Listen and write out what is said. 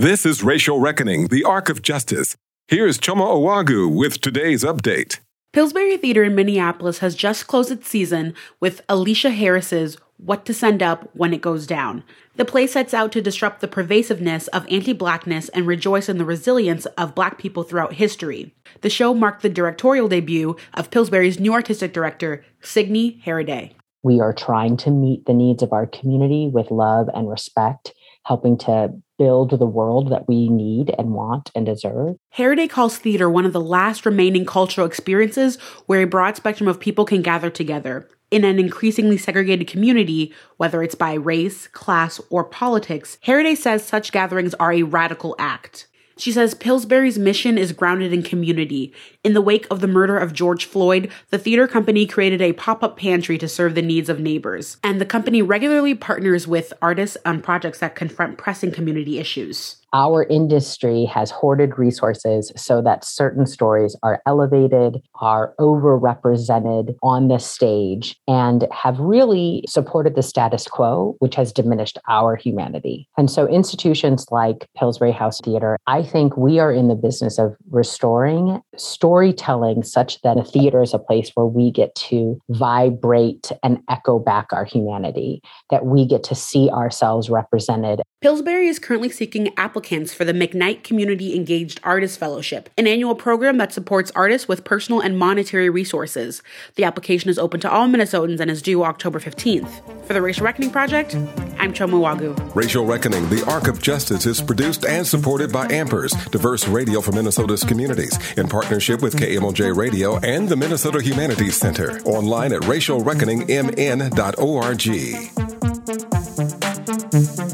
This is Racial Reckoning, the Arc of Justice. Here's Choma Owagu with today's update. Pillsbury Theater in Minneapolis has just closed its season with Aleshea Harris's What to Send Up When It Goes Down. The play sets out to disrupt the pervasiveness of anti blackness and rejoice in the resilience of black people throughout history. The show marked the directorial debut of Pillsbury's new artistic director, Signe Harriday. We are trying to meet the needs of our community with love and respect helping to build the world that we need and want and deserve. Harriday calls theater one of the last remaining cultural experiences where a broad spectrum of people can gather together. In an increasingly segregated community, whether it's by race, class, or politics, Harriday says such gatherings are a radical act. She says Pillsbury's mission is grounded in community. In the wake of the murder of George Floyd, the theater company created a pop up pantry to serve the needs of neighbors. And the company regularly partners with artists on projects that confront pressing community issues our industry has hoarded resources so that certain stories are elevated, are overrepresented on the stage, and have really supported the status quo, which has diminished our humanity. And so, institutions like Pillsbury House Theater, I think we are in the business of restoring storytelling such that a theater is a place where we get to vibrate and echo back our humanity, that we get to see ourselves represented. Pillsbury is currently seeking applicants applicants for the McKnight Community Engaged Artist Fellowship, an annual program that supports artists with personal and monetary resources. The application is open to all Minnesotans and is due October 15th. For the Racial Reckoning Project, I'm Choma Owagu. Racial Reckoning, the Arc of Justice, is produced and supported by Ampers, diverse radio for Minnesota's communities, in partnership with KMOJ Radio and the Minnesota Humanities Center. Online at racialreckoningmn.org.